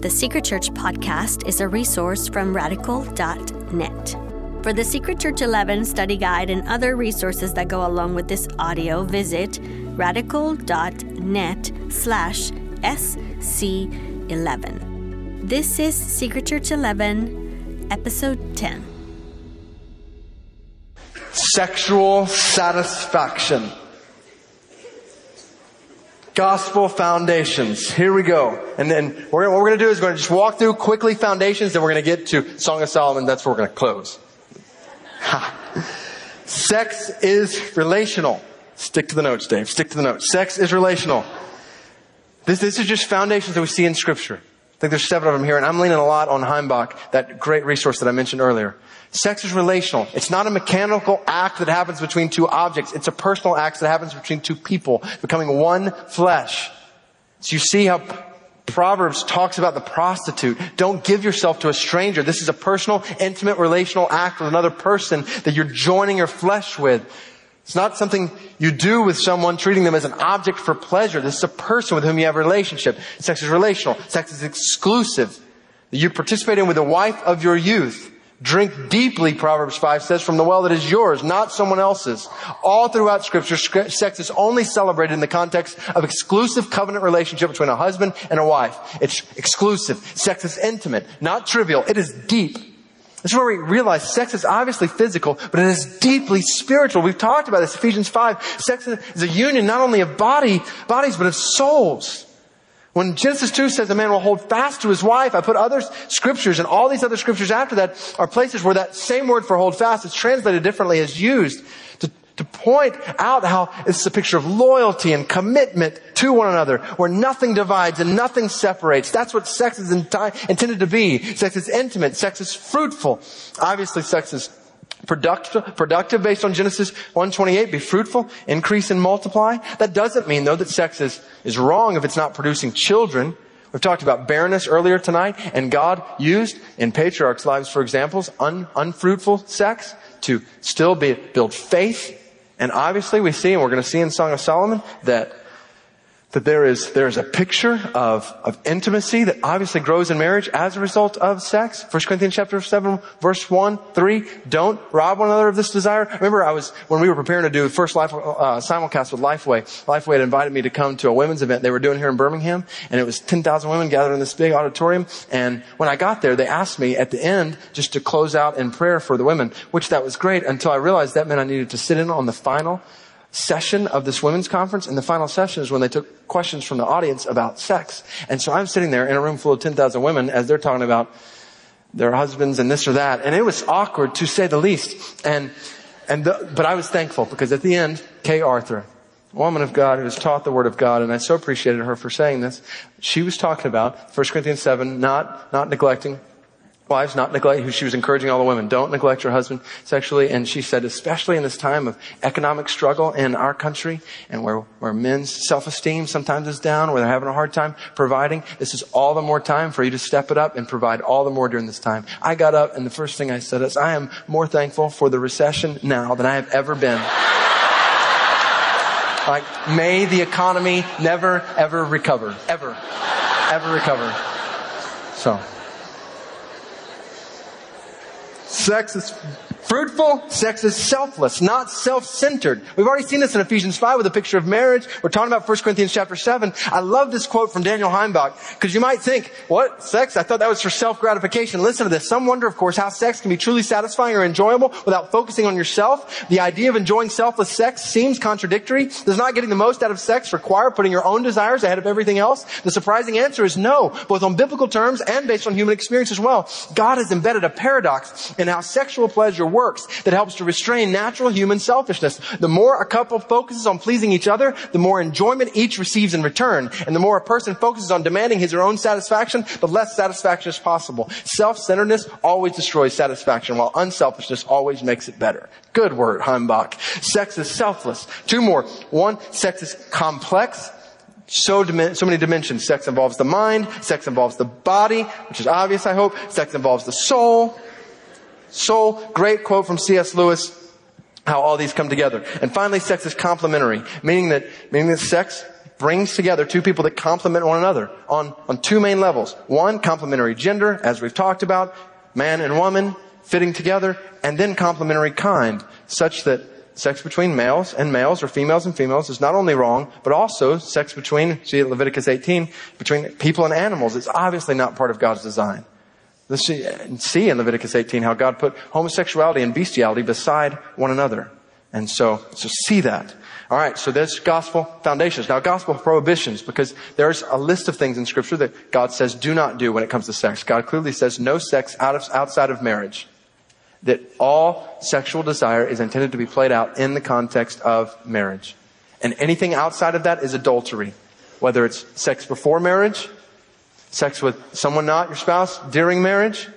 The Secret Church podcast is a resource from radical.net. For the Secret Church 11 study guide and other resources that go along with this audio, visit radical.net slash SC11. This is Secret Church 11, episode 10. Sexual satisfaction. Gospel foundations. Here we go. And then we're, what we're going to do is we're going to just walk through quickly foundations, then we're going to get to Song of Solomon. That's where we're going to close. Sex is relational. Stick to the notes, Dave. Stick to the notes. Sex is relational. This, this is just foundations that we see in Scripture. I think there's seven of them here, and I'm leaning a lot on Heimbach, that great resource that I mentioned earlier. Sex is relational. It's not a mechanical act that happens between two objects. It's a personal act that happens between two people, becoming one flesh. So you see how Proverbs talks about the prostitute. Don't give yourself to a stranger. This is a personal, intimate, relational act with another person that you're joining your flesh with. It's not something you do with someone treating them as an object for pleasure. This is a person with whom you have a relationship. Sex is relational. Sex is exclusive. You participate in with the wife of your youth. Drink deeply, Proverbs 5 says, from the well that is yours, not someone else's. All throughout scripture, sex is only celebrated in the context of exclusive covenant relationship between a husband and a wife. It's exclusive. Sex is intimate, not trivial. It is deep. This is where we realize sex is obviously physical, but it is deeply spiritual. We've talked about this, Ephesians 5. Sex is a union not only of body, bodies, but of souls. When Genesis 2 says a man will hold fast to his wife, I put other scriptures and all these other scriptures after that are places where that same word for hold fast is translated differently is used to, to point out how it's a picture of loyalty and commitment to one another where nothing divides and nothing separates. That's what sex is intended to be. Sex is intimate. Sex is fruitful. Obviously sex is productive, productive based on Genesis 128, be fruitful, increase and multiply. That doesn't mean though that sex is, is wrong if it's not producing children. We've talked about barrenness earlier tonight, and God used in patriarchs' lives, for examples, un, unfruitful sex to still be, build faith. And obviously we see, and we're going to see in Song of Solomon, that that there is, there is a picture of, of intimacy that obviously grows in marriage as a result of sex. 1 Corinthians chapter 7, verse 1, 3, don't rob one another of this desire. Remember, I was, when we were preparing to do the first life, uh, simulcast with Lifeway, Lifeway had invited me to come to a women's event they were doing here in Birmingham, and it was 10,000 women gathered in this big auditorium, and when I got there, they asked me at the end just to close out in prayer for the women, which that was great until I realized that meant I needed to sit in on the final session of this women's conference, and the final session is when they took questions from the audience about sex. And so I'm sitting there in a room full of 10,000 women as they're talking about their husbands and this or that, and it was awkward to say the least. And, and the, but I was thankful because at the end, Kay Arthur, woman of God who has taught the Word of God, and I so appreciated her for saying this. She was talking about 1 Corinthians 7, not, not neglecting Wives, not neglect, who she was encouraging all the women, don't neglect your husband sexually. And she said, especially in this time of economic struggle in our country and where, where men's self-esteem sometimes is down, where they're having a hard time providing, this is all the more time for you to step it up and provide all the more during this time. I got up and the first thing I said is, I am more thankful for the recession now than I have ever been. like, may the economy never, ever recover. Ever. Ever recover. So. Sex is fruitful. Sex is selfless, not self-centered. We've already seen this in Ephesians 5 with a picture of marriage. We're talking about 1 Corinthians chapter 7. I love this quote from Daniel Heimbach because you might think, what? Sex? I thought that was for self-gratification. Listen to this. Some wonder, of course, how sex can be truly satisfying or enjoyable without focusing on yourself. The idea of enjoying selfless sex seems contradictory. Does not getting the most out of sex require putting your own desires ahead of everything else? The surprising answer is no, both on biblical terms and based on human experience as well. God has embedded a paradox in how sexual pleasure works that helps to restrain natural human selfishness. The more a couple focuses on pleasing each other, the more enjoyment each receives in return. And the more a person focuses on demanding his or her own satisfaction, the less satisfaction is possible. Self-centeredness always destroys satisfaction, while unselfishness always makes it better. Good word, Heimbach. Sex is selfless. Two more. One, sex is complex so, so many dimensions. Sex involves the mind. Sex involves the body, which is obvious, I hope. Sex involves the soul. Soul, great quote from C.S. Lewis, how all these come together. And finally, sex is complementary, meaning that, meaning that sex brings together two people that complement one another on, on two main levels. One, complementary gender, as we've talked about, man and woman fitting together, and then complementary kind, such that sex between males and males or females and females is not only wrong, but also sex between, see Leviticus 18, between people and animals. It's obviously not part of God's design. Let's see, see in Leviticus 18 how God put homosexuality and bestiality beside one another. And so, so see that. All right, so there's gospel foundations. Now, gospel prohibitions, because there's a list of things in Scripture that God says do not do when it comes to sex. God clearly says no sex out of, outside of marriage. That all sexual desire is intended to be played out in the context of marriage. And anything outside of that is adultery. Whether it's sex before marriage, sex with someone not your spouse during marriage,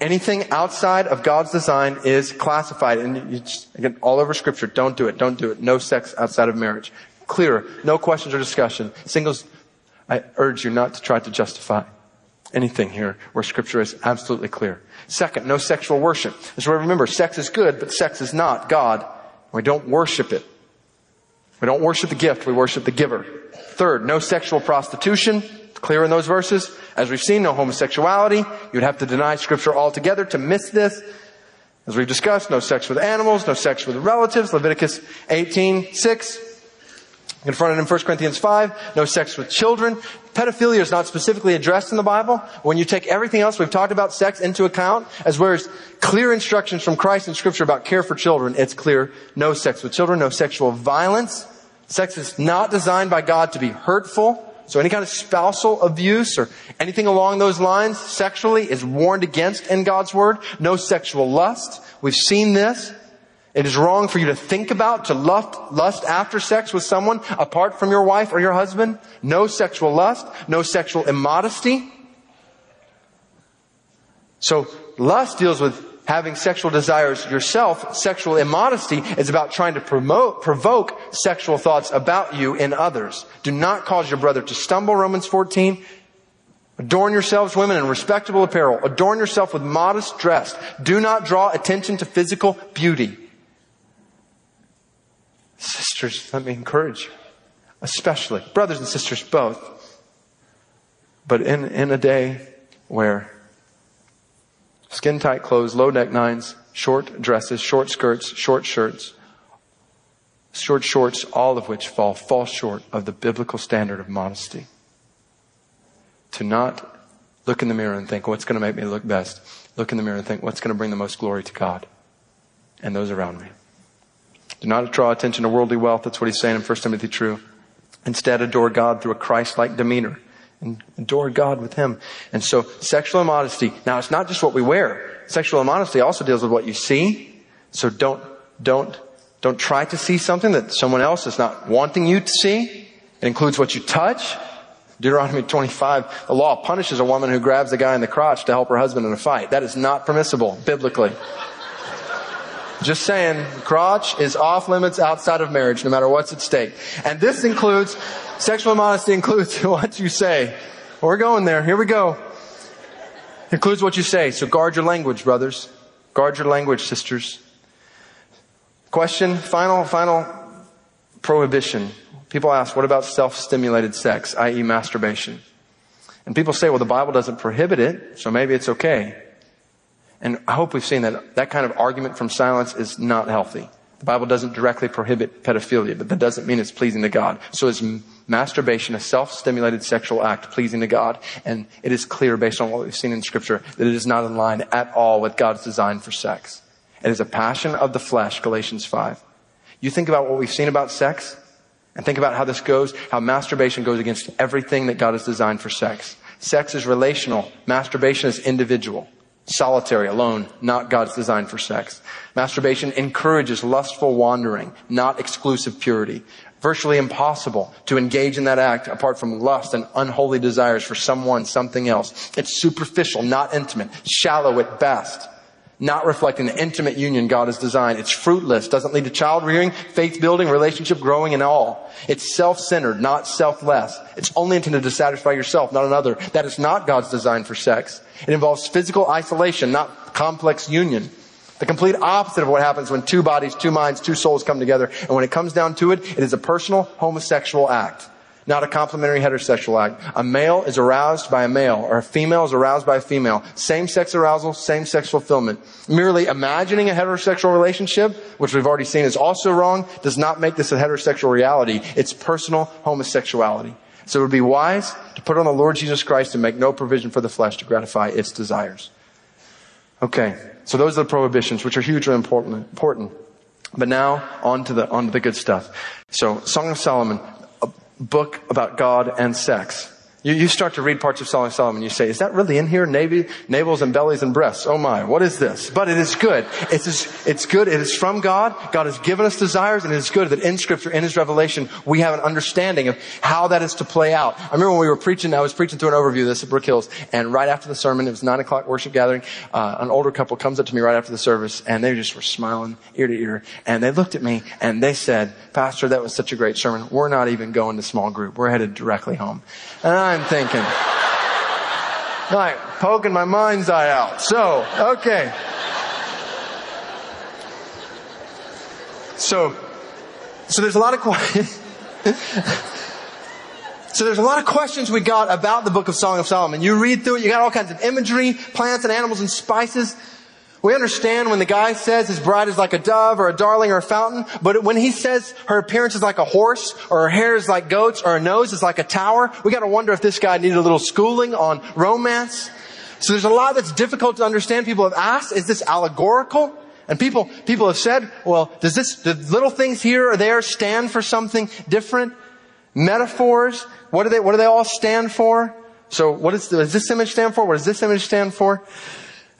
anything outside of God's design is classified. And you just, again, all over scripture, don't do it, don't do it. No sex outside of marriage. Clear. No questions or discussion. Singles, I urge you not to try to justify anything here where scripture is absolutely clear. Second, no sexual worship. Just remember, sex is good, but sex is not God. We don't worship it. We don't worship the gift, we worship the giver. Third, no sexual prostitution. Clear in those verses. As we've seen, no homosexuality. You'd have to deny scripture altogether to miss this. As we've discussed, no sex with animals, no sex with relatives. Leviticus 18, 6. Confronted in 1 Corinthians 5, no sex with children. Pedophilia is not specifically addressed in the Bible. When you take everything else we've talked about sex into account, as well as clear instructions from Christ in scripture about care for children, it's clear no sex with children, no sexual violence. Sex is not designed by God to be hurtful. So any kind of spousal abuse or anything along those lines sexually is warned against in God's Word. No sexual lust. We've seen this. It is wrong for you to think about, to lust, lust after sex with someone apart from your wife or your husband. No sexual lust. No sexual immodesty. So lust deals with having sexual desires yourself, sexual immodesty is about trying to promote, provoke sexual thoughts about you in others. Do not cause your brother to stumble, Romans 14. Adorn yourselves, women, in respectable apparel. Adorn yourself with modest dress. Do not draw attention to physical beauty. Sisters, let me encourage you, especially brothers and sisters both. But in, in a day where Skin tight clothes, low neck nines, short dresses, short skirts, short shirts, short shorts, all of which fall, fall short of the biblical standard of modesty. To not look in the mirror and think, what's going to make me look best? Look in the mirror and think, what's going to bring the most glory to God and those around me? Do not draw attention to worldly wealth. That's what he's saying in 1 Timothy true. Instead, adore God through a Christ-like demeanor and adore God with Him. And so sexual immodesty, now it's not just what we wear. Sexual immodesty also deals with what you see. So don't, don't, don't try to see something that someone else is not wanting you to see. It includes what you touch. Deuteronomy 25, the law punishes a woman who grabs a guy in the crotch to help her husband in a fight. That is not permissible biblically. Just saying, crotch is off limits outside of marriage, no matter what's at stake. And this includes Sexual modesty includes what you say. We're going there. Here we go. Includes what you say. So guard your language, brothers. Guard your language, sisters. Question, final, final prohibition. People ask, what about self-stimulated sex, i.e. masturbation? And people say, well, the Bible doesn't prohibit it, so maybe it's okay. And I hope we've seen that that kind of argument from silence is not healthy. The Bible doesn't directly prohibit pedophilia, but that doesn't mean it's pleasing to God. So is masturbation a self-stimulated sexual act pleasing to God? And it is clear based on what we've seen in scripture that it is not in line at all with God's design for sex. It is a passion of the flesh, Galatians 5. You think about what we've seen about sex and think about how this goes, how masturbation goes against everything that God has designed for sex. Sex is relational. Masturbation is individual. Solitary, alone, not God's design for sex. Masturbation encourages lustful wandering, not exclusive purity. Virtually impossible to engage in that act apart from lust and unholy desires for someone, something else. It's superficial, not intimate, shallow at best, not reflecting the intimate union God has designed. It's fruitless, doesn't lead to child rearing, faith building, relationship growing and all. It's self-centered, not selfless. It's only intended to satisfy yourself, not another. That is not God's design for sex. It involves physical isolation, not complex union. The complete opposite of what happens when two bodies, two minds, two souls come together. And when it comes down to it, it is a personal homosexual act. Not a complementary heterosexual act. A male is aroused by a male, or a female is aroused by a female. Same sex arousal, same sex fulfillment. Merely imagining a heterosexual relationship, which we've already seen is also wrong, does not make this a heterosexual reality. It's personal homosexuality. So it would be wise to put on the Lord Jesus Christ and make no provision for the flesh to gratify its desires. Okay, so those are the prohibitions, which are hugely important. important. But now, on to the, on to the good stuff. So, Song of Solomon, book about God and sex. You, you start to read parts of Song of Solomon, and you say, is that really in here? Navy, navels and bellies and breasts. Oh my, what is this? But it is good. It's, it's good. It is from God. God has given us desires and it is good that in scripture, in his revelation, we have an understanding of how that is to play out. I remember when we were preaching, I was preaching through an overview of this at Brook Hills and right after the sermon, it was nine o'clock worship gathering, uh, an older couple comes up to me right after the service and they just were smiling ear to ear and they looked at me and they said, Pastor, that was such a great sermon. We're not even going to small group. We're headed directly home. And I'm thinking, like poking my mind's eye out. So, okay. So, so there's a lot of questions. So there's a lot of questions we got about the book of Song of Solomon. You read through it, you got all kinds of imagery, plants and animals and spices. We understand when the guy says his bride is like a dove or a darling or a fountain, but when he says her appearance is like a horse or her hair is like goats or her nose is like a tower, we gotta wonder if this guy needed a little schooling on romance. So there's a lot that's difficult to understand. People have asked, is this allegorical? And people, people have said, well, does this, the little things here or there stand for something different? Metaphors, what do they, what do they all stand for? So what is, does this image stand for? What does this image stand for?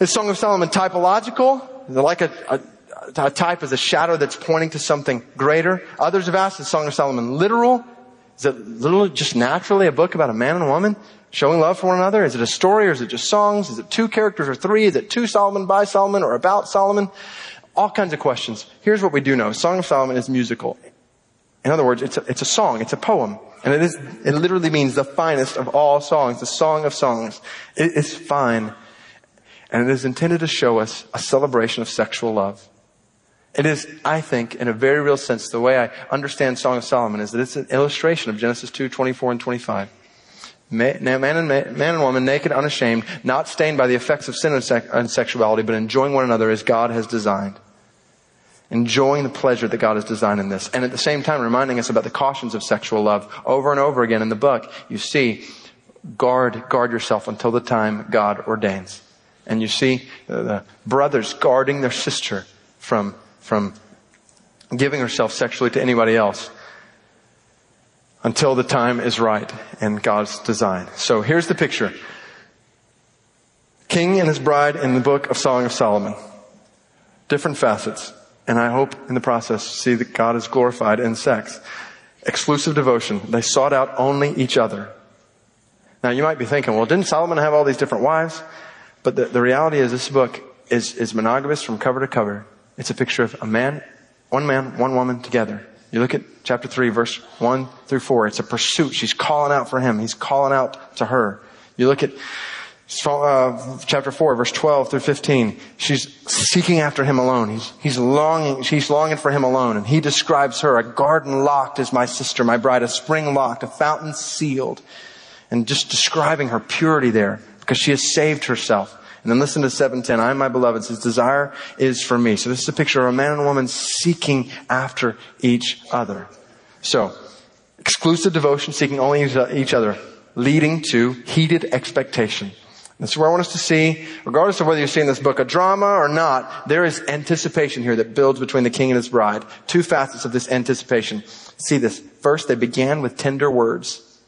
Is Song of Solomon typological? Like a, a, a type is a shadow that's pointing to something greater. Others have asked, is Song of Solomon literal? Is it literally just naturally a book about a man and a woman showing love for one another? Is it a story or is it just songs? Is it two characters or three? Is it two Solomon by Solomon or about Solomon? All kinds of questions. Here's what we do know. Song of Solomon is musical. In other words, it's a, it's a song. It's a poem. And it is, it literally means the finest of all songs, the song of songs. It is fine and it is intended to show us a celebration of sexual love. It is, I think, in a very real sense, the way I understand Song of Solomon is that it's an illustration of Genesis 2, 24 and 25. Man and, man and woman, naked, unashamed, not stained by the effects of sin and sexuality, but enjoying one another as God has designed. Enjoying the pleasure that God has designed in this. And at the same time, reminding us about the cautions of sexual love. Over and over again in the book, you see, guard, guard yourself until the time God ordains. And you see uh, the brothers guarding their sister from, from giving herself sexually to anybody else until the time is right in God's design. So here's the picture. King and his bride in the book of Song of Solomon. Different facets. And I hope in the process see that God is glorified in sex. Exclusive devotion. They sought out only each other. Now you might be thinking, well, didn't Solomon have all these different wives? But the, the reality is this book is, is monogamous from cover to cover. It's a picture of a man, one man, one woman together. You look at chapter 3, verse 1 through 4. It's a pursuit. She's calling out for him. He's calling out to her. You look at uh, chapter 4, verse 12 through 15. She's seeking after him alone. He's, he's longing, she's longing for him alone. And he describes her, a garden locked is my sister, my bride, a spring locked, a fountain sealed. And just describing her purity there because she has saved herself. And then listen to 710. I am my beloved. His desire is for me. So this is a picture of a man and a woman seeking after each other. So, exclusive devotion, seeking only each other, leading to heated expectation. This is where I want us to see, regardless of whether you see in this book a drama or not, there is anticipation here that builds between the king and his bride. Two facets of this anticipation. See this. First, they began with tender words.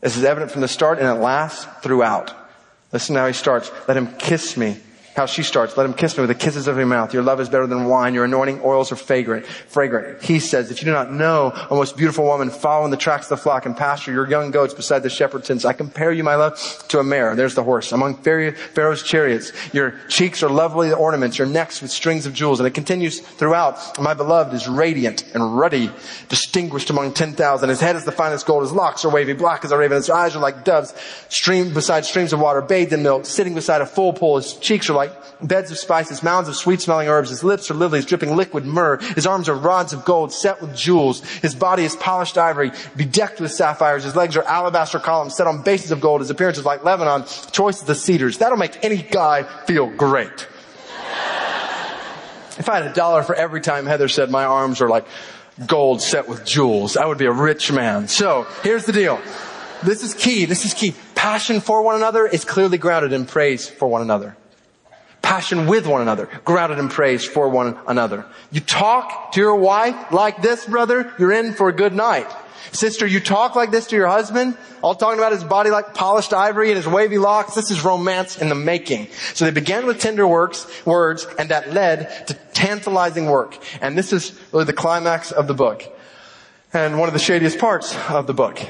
This is evident from the start and it lasts throughout. Listen how he starts. Let him kiss me how she starts. Let him kiss me with the kisses of your mouth. Your love is better than wine. Your anointing oils are fragrant. Fragrant. He says, if you do not know, a most beautiful woman, follow in the tracks of the flock and pasture your young goats beside the shepherd tents. I compare you, my love, to a mare. There's the horse. Among Pharaoh's chariots. Your cheeks are lovely ornaments. Your necks with strings of jewels. And it continues throughout. My beloved is radiant and ruddy, distinguished among 10,000. His head is the finest gold. His locks are wavy, black as a raven. His eyes are like doves, stream beside streams of water, bathed in milk, sitting beside a full pool. His cheeks are like like beds of spices, mounds of sweet smelling herbs. His lips are lilies dripping liquid myrrh. His arms are rods of gold set with jewels. His body is polished ivory, bedecked with sapphires. His legs are alabaster columns set on bases of gold. His appearance is like Lebanon, choice of the cedars. That'll make any guy feel great. If I had a dollar for every time Heather said my arms are like gold set with jewels, I would be a rich man. So here's the deal. This is key. This is key. Passion for one another is clearly grounded in praise for one another. Passion with one another, grounded in praise for one another. You talk to your wife like this, brother, you're in for a good night. Sister, you talk like this to your husband, all talking about his body like polished ivory and his wavy locks. This is romance in the making. So they began with tender works, words, and that led to tantalizing work. And this is really the climax of the book. And one of the shadiest parts of the book.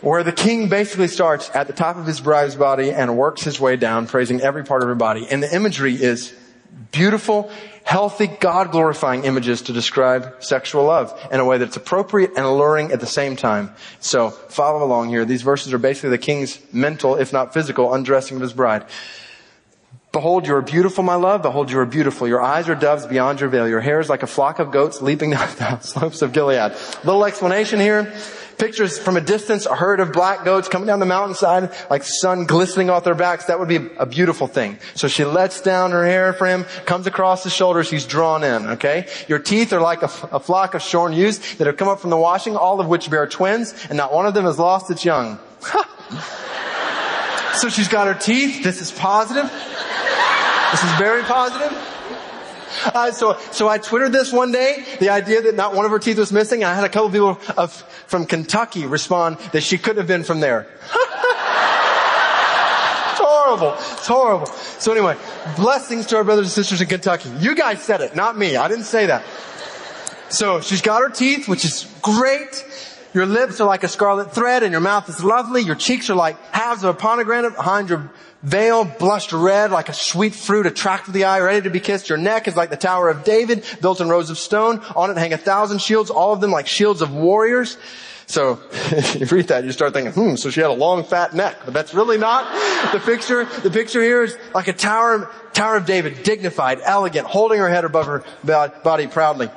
Where the king basically starts at the top of his bride's body and works his way down, praising every part of her body. And the imagery is beautiful, healthy, God glorifying images to describe sexual love in a way that's appropriate and alluring at the same time. So follow along here. These verses are basically the king's mental, if not physical, undressing of his bride. Behold, you are beautiful, my love. Behold, you are beautiful. Your eyes are doves beyond your veil. Your hair is like a flock of goats leaping down the slopes of Gilead. Little explanation here pictures from a distance, a herd of black goats coming down the mountainside, like sun glistening off their backs. That would be a beautiful thing. So she lets down her hair for him, comes across his shoulders, he's drawn in, okay? Your teeth are like a, a flock of shorn ewes that have come up from the washing, all of which bear twins, and not one of them has lost its young. so she's got her teeth. This is positive. This is very positive. Uh, so, so I twittered this one day, the idea that not one of her teeth was missing. I had a couple people of, from Kentucky respond that she couldn't have been from there. it's horrible. It's horrible. So anyway, blessings to our brothers and sisters in Kentucky. You guys said it, not me. I didn't say that. So she's got her teeth, which is great. Your lips are like a scarlet thread and your mouth is lovely. Your cheeks are like halves of a pomegranate behind your veil blushed red like a sweet fruit attractive to the eye, ready to be kissed. Your neck is like the Tower of David, built in rows of stone. On it hang a thousand shields, all of them like shields of warriors. So, if you read that, you start thinking, hmm, so she had a long fat neck. But that's really not the picture. The picture here is like a tower, Tower of David, dignified, elegant, holding her head above her body proudly.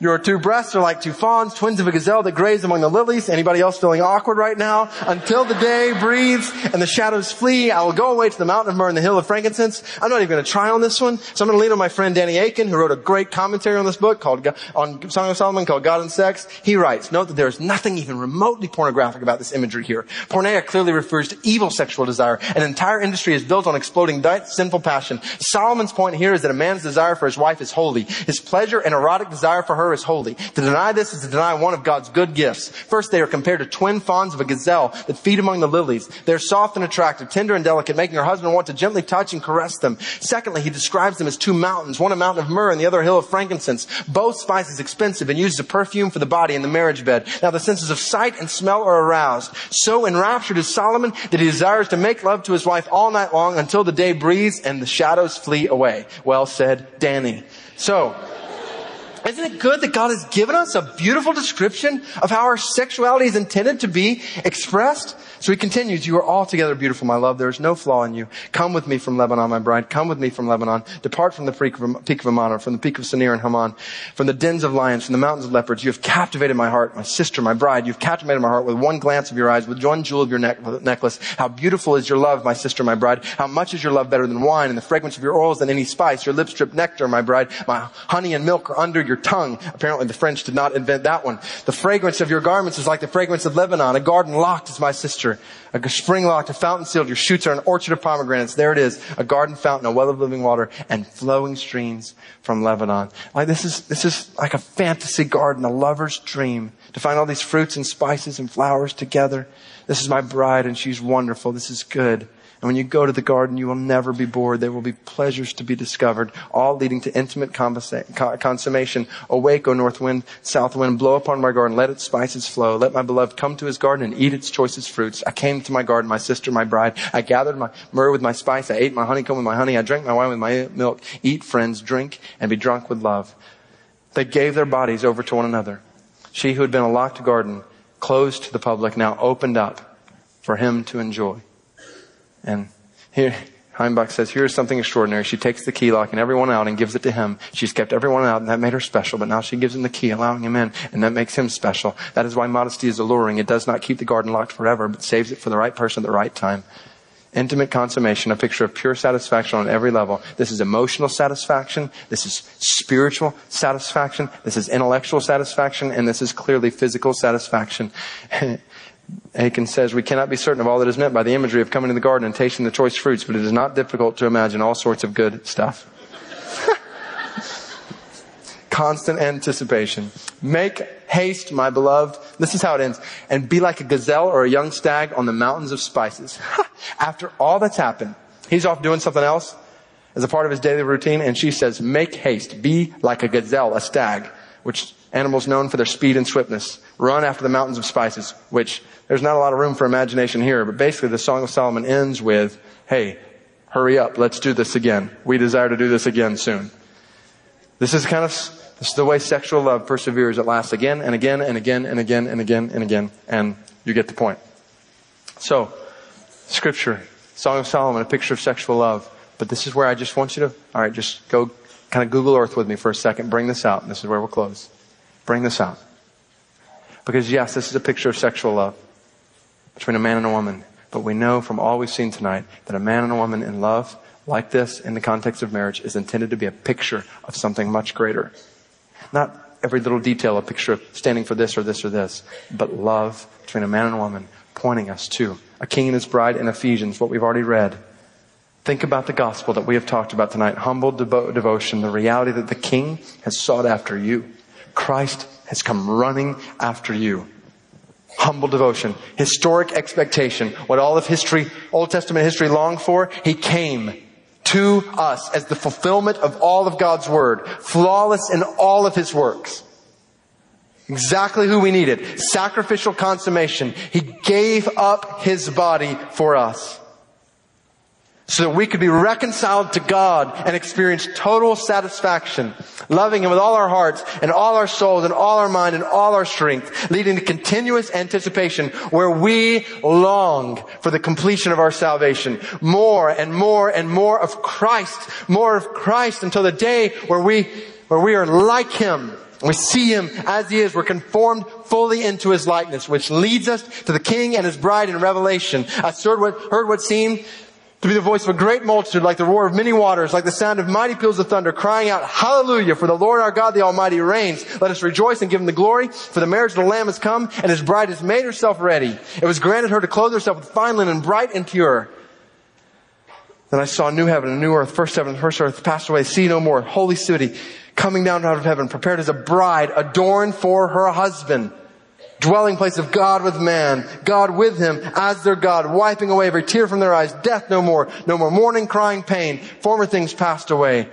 Your two breasts are like two fawns, twins of a gazelle that graze among the lilies. Anybody else feeling awkward right now? Until the day breathes and the shadows flee, I will go away to the mountain of myrrh and the hill of frankincense. I'm not even going to try on this one. So I'm going to lean on my friend Danny Akin, who wrote a great commentary on this book called, on Song of Solomon called God and Sex. He writes, note that there is nothing even remotely pornographic about this imagery here. Porneia clearly refers to evil sexual desire. An entire industry is built on exploding sinful passion. Solomon's point here is that a man's desire for his wife is holy. His pleasure and erotic desire for her is holy. To deny this is to deny one of God's good gifts. First, they are compared to twin fawns of a gazelle that feed among the lilies. They're soft and attractive, tender and delicate, making her husband want to gently touch and caress them. Secondly, he describes them as two mountains, one a mountain of myrrh and the other a hill of frankincense. Both spices expensive and used as a perfume for the body in the marriage bed. Now the senses of sight and smell are aroused. So enraptured is Solomon that he desires to make love to his wife all night long until the day breathes and the shadows flee away. Well said, Danny. So, isn't it good that God has given us a beautiful description of how our sexuality is intended to be expressed? So he continues, you are altogether beautiful, my love. There is no flaw in you. Come with me from Lebanon, my bride. Come with me from Lebanon. Depart from the peak of, Amana, from the peak of Senir and Hermon, from the dens of lions, from the mountains of leopards. You have captivated my heart, my sister, my bride. You've captivated my heart with one glance of your eyes, with one jewel of your neck, necklace. How beautiful is your love, my sister, my bride. How much is your love better than wine and the fragrance of your oils than any spice. Your lips drip nectar, my bride. My honey and milk are under your tongue. Apparently the French did not invent that one. The fragrance of your garments is like the fragrance of Lebanon. A garden locked is my sister. A spring locked, a fountain sealed. Your shoots are an orchard of pomegranates. There it is. A garden fountain, a well of living water, and flowing streams from Lebanon. Like this is, this is like a fantasy garden, a lover's dream. To find all these fruits and spices and flowers together. This is my bride and she's wonderful. This is good. And when you go to the garden, you will never be bored. There will be pleasures to be discovered, all leading to intimate consummation. Awake, O north wind, south wind, blow upon my garden, let its spices flow. Let my beloved come to his garden and eat its choicest fruits. I came to my garden, my sister, my bride. I gathered my myrrh with my spice. I ate my honeycomb with my honey. I drank my wine with my milk. Eat, friends, drink, and be drunk with love. They gave their bodies over to one another. She who had been a locked garden, closed to the public, now opened up for him to enjoy. And here, Heimbach says, Here is something extraordinary. She takes the key, lock and everyone out, and gives it to him. She's kept everyone out, and that made her special, but now she gives him the key, allowing him in, and that makes him special. That is why modesty is alluring. It does not keep the garden locked forever, but saves it for the right person at the right time. Intimate consummation, a picture of pure satisfaction on every level. This is emotional satisfaction. This is spiritual satisfaction. This is intellectual satisfaction. And this is clearly physical satisfaction. Akin says, We cannot be certain of all that is meant by the imagery of coming to the garden and tasting the choice fruits, but it is not difficult to imagine all sorts of good stuff. Constant anticipation. Make haste, my beloved. This is how it ends. And be like a gazelle or a young stag on the mountains of spices. After all that's happened, he's off doing something else as a part of his daily routine, and she says, Make haste. Be like a gazelle, a stag, which animals known for their speed and swiftness. Run after the mountains of spices, which there's not a lot of room for imagination here, but basically the Song of Solomon ends with, hey, hurry up, let's do this again. We desire to do this again soon. This is kind of, this is the way sexual love perseveres. It lasts again and again and again and again and again and again, and you get the point. So, scripture, Song of Solomon, a picture of sexual love. But this is where I just want you to, alright, just go kind of Google Earth with me for a second, bring this out, this is where we'll close. Bring this out. Because yes, this is a picture of sexual love between a man and a woman. But we know from all we've seen tonight that a man and a woman in love, like this, in the context of marriage, is intended to be a picture of something much greater. Not every little detail a picture of standing for this or this or this, but love between a man and a woman pointing us to a king and his bride in Ephesians, what we've already read. Think about the gospel that we have talked about tonight. Humble devo- devotion, the reality that the king has sought after you. Christ has come running after you humble devotion, historic expectation, what all of history, Old Testament history longed for, he came to us as the fulfillment of all of God's word, flawless in all of his works. Exactly who we needed. Sacrificial consummation. He gave up his body for us so that we could be reconciled to God and experience total satisfaction, loving Him with all our hearts and all our souls and all our mind and all our strength, leading to continuous anticipation where we long for the completion of our salvation. More and more and more of Christ, more of Christ until the day where we, where we are like Him. We see Him as He is. We're conformed fully into His likeness, which leads us to the King and His bride in Revelation. I heard what, heard what seemed to be the voice of a great multitude, like the roar of many waters, like the sound of mighty peals of thunder, crying out, Hallelujah, for the Lord our God, the Almighty reigns. Let us rejoice and give him the glory, for the marriage of the Lamb has come, and his bride has made herself ready. It was granted her to clothe herself with fine linen, bright and pure. Then I saw a new heaven and a new earth. First heaven and first earth passed away. See no more. Holy city coming down out of heaven, prepared as a bride adorned for her husband dwelling place of God with man, God with him as their God, wiping away every tear from their eyes, death no more, no more mourning, crying, pain, former things passed away.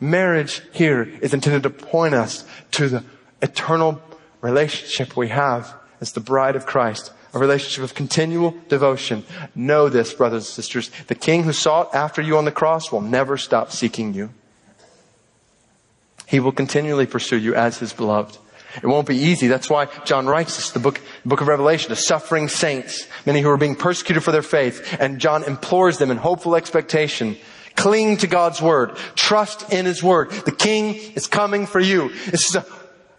Marriage here is intended to point us to the eternal relationship we have as the bride of Christ. A relationship of continual devotion. Know this, brothers and sisters. The king who sought after you on the cross will never stop seeking you. He will continually pursue you as his beloved. It won't be easy. That's why John writes this, the book, book of Revelation, to suffering saints, many who are being persecuted for their faith. And John implores them in hopeful expectation, cling to God's word, trust in his word. The king is coming for you. This is a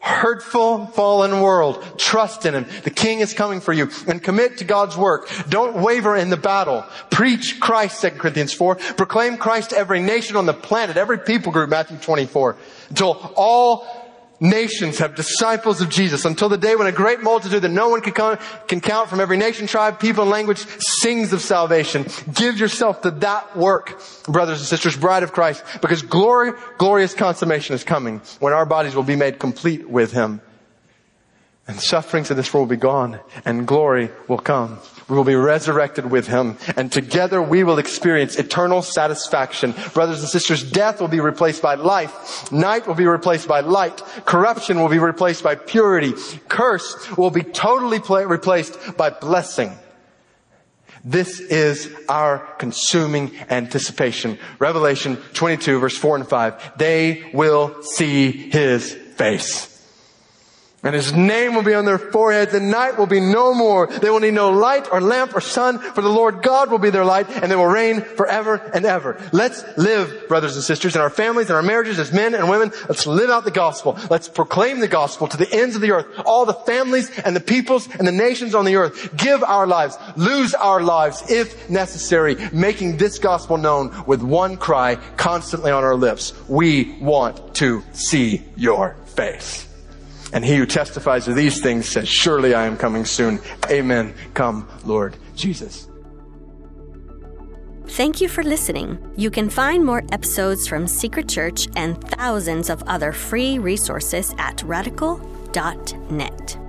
hurtful, fallen world. Trust in him. The king is coming for you. And commit to God's work. Don't waver in the battle. Preach Christ, 2 Corinthians 4. Proclaim Christ to every nation on the planet, every people group, Matthew 24. Until all nations have disciples of Jesus until the day when a great multitude that no one can, count, can count from every nation, tribe, people, and language sings of salvation. Give yourself to that work, brothers and sisters, bride of Christ, because glory, glorious consummation is coming when our bodies will be made complete with Him. And sufferings of this world will be gone and glory will come. We will be resurrected with him and together we will experience eternal satisfaction. Brothers and sisters, death will be replaced by life. Night will be replaced by light. Corruption will be replaced by purity. Curse will be totally replaced by blessing. This is our consuming anticipation. Revelation 22 verse 4 and 5. They will see his face And his name will be on their foreheads and night will be no more. They will need no light or lamp or sun for the Lord God will be their light and they will reign forever and ever. Let's live, brothers and sisters, in our families and our marriages as men and women. Let's live out the gospel. Let's proclaim the gospel to the ends of the earth. All the families and the peoples and the nations on the earth. Give our lives, lose our lives if necessary, making this gospel known with one cry constantly on our lips. We want to see your face. And he who testifies to these things says, surely I am coming soon. Amen. Come, Lord Jesus. Thank you for listening. You can find more episodes from Secret Church and thousands of other free resources at radical.net.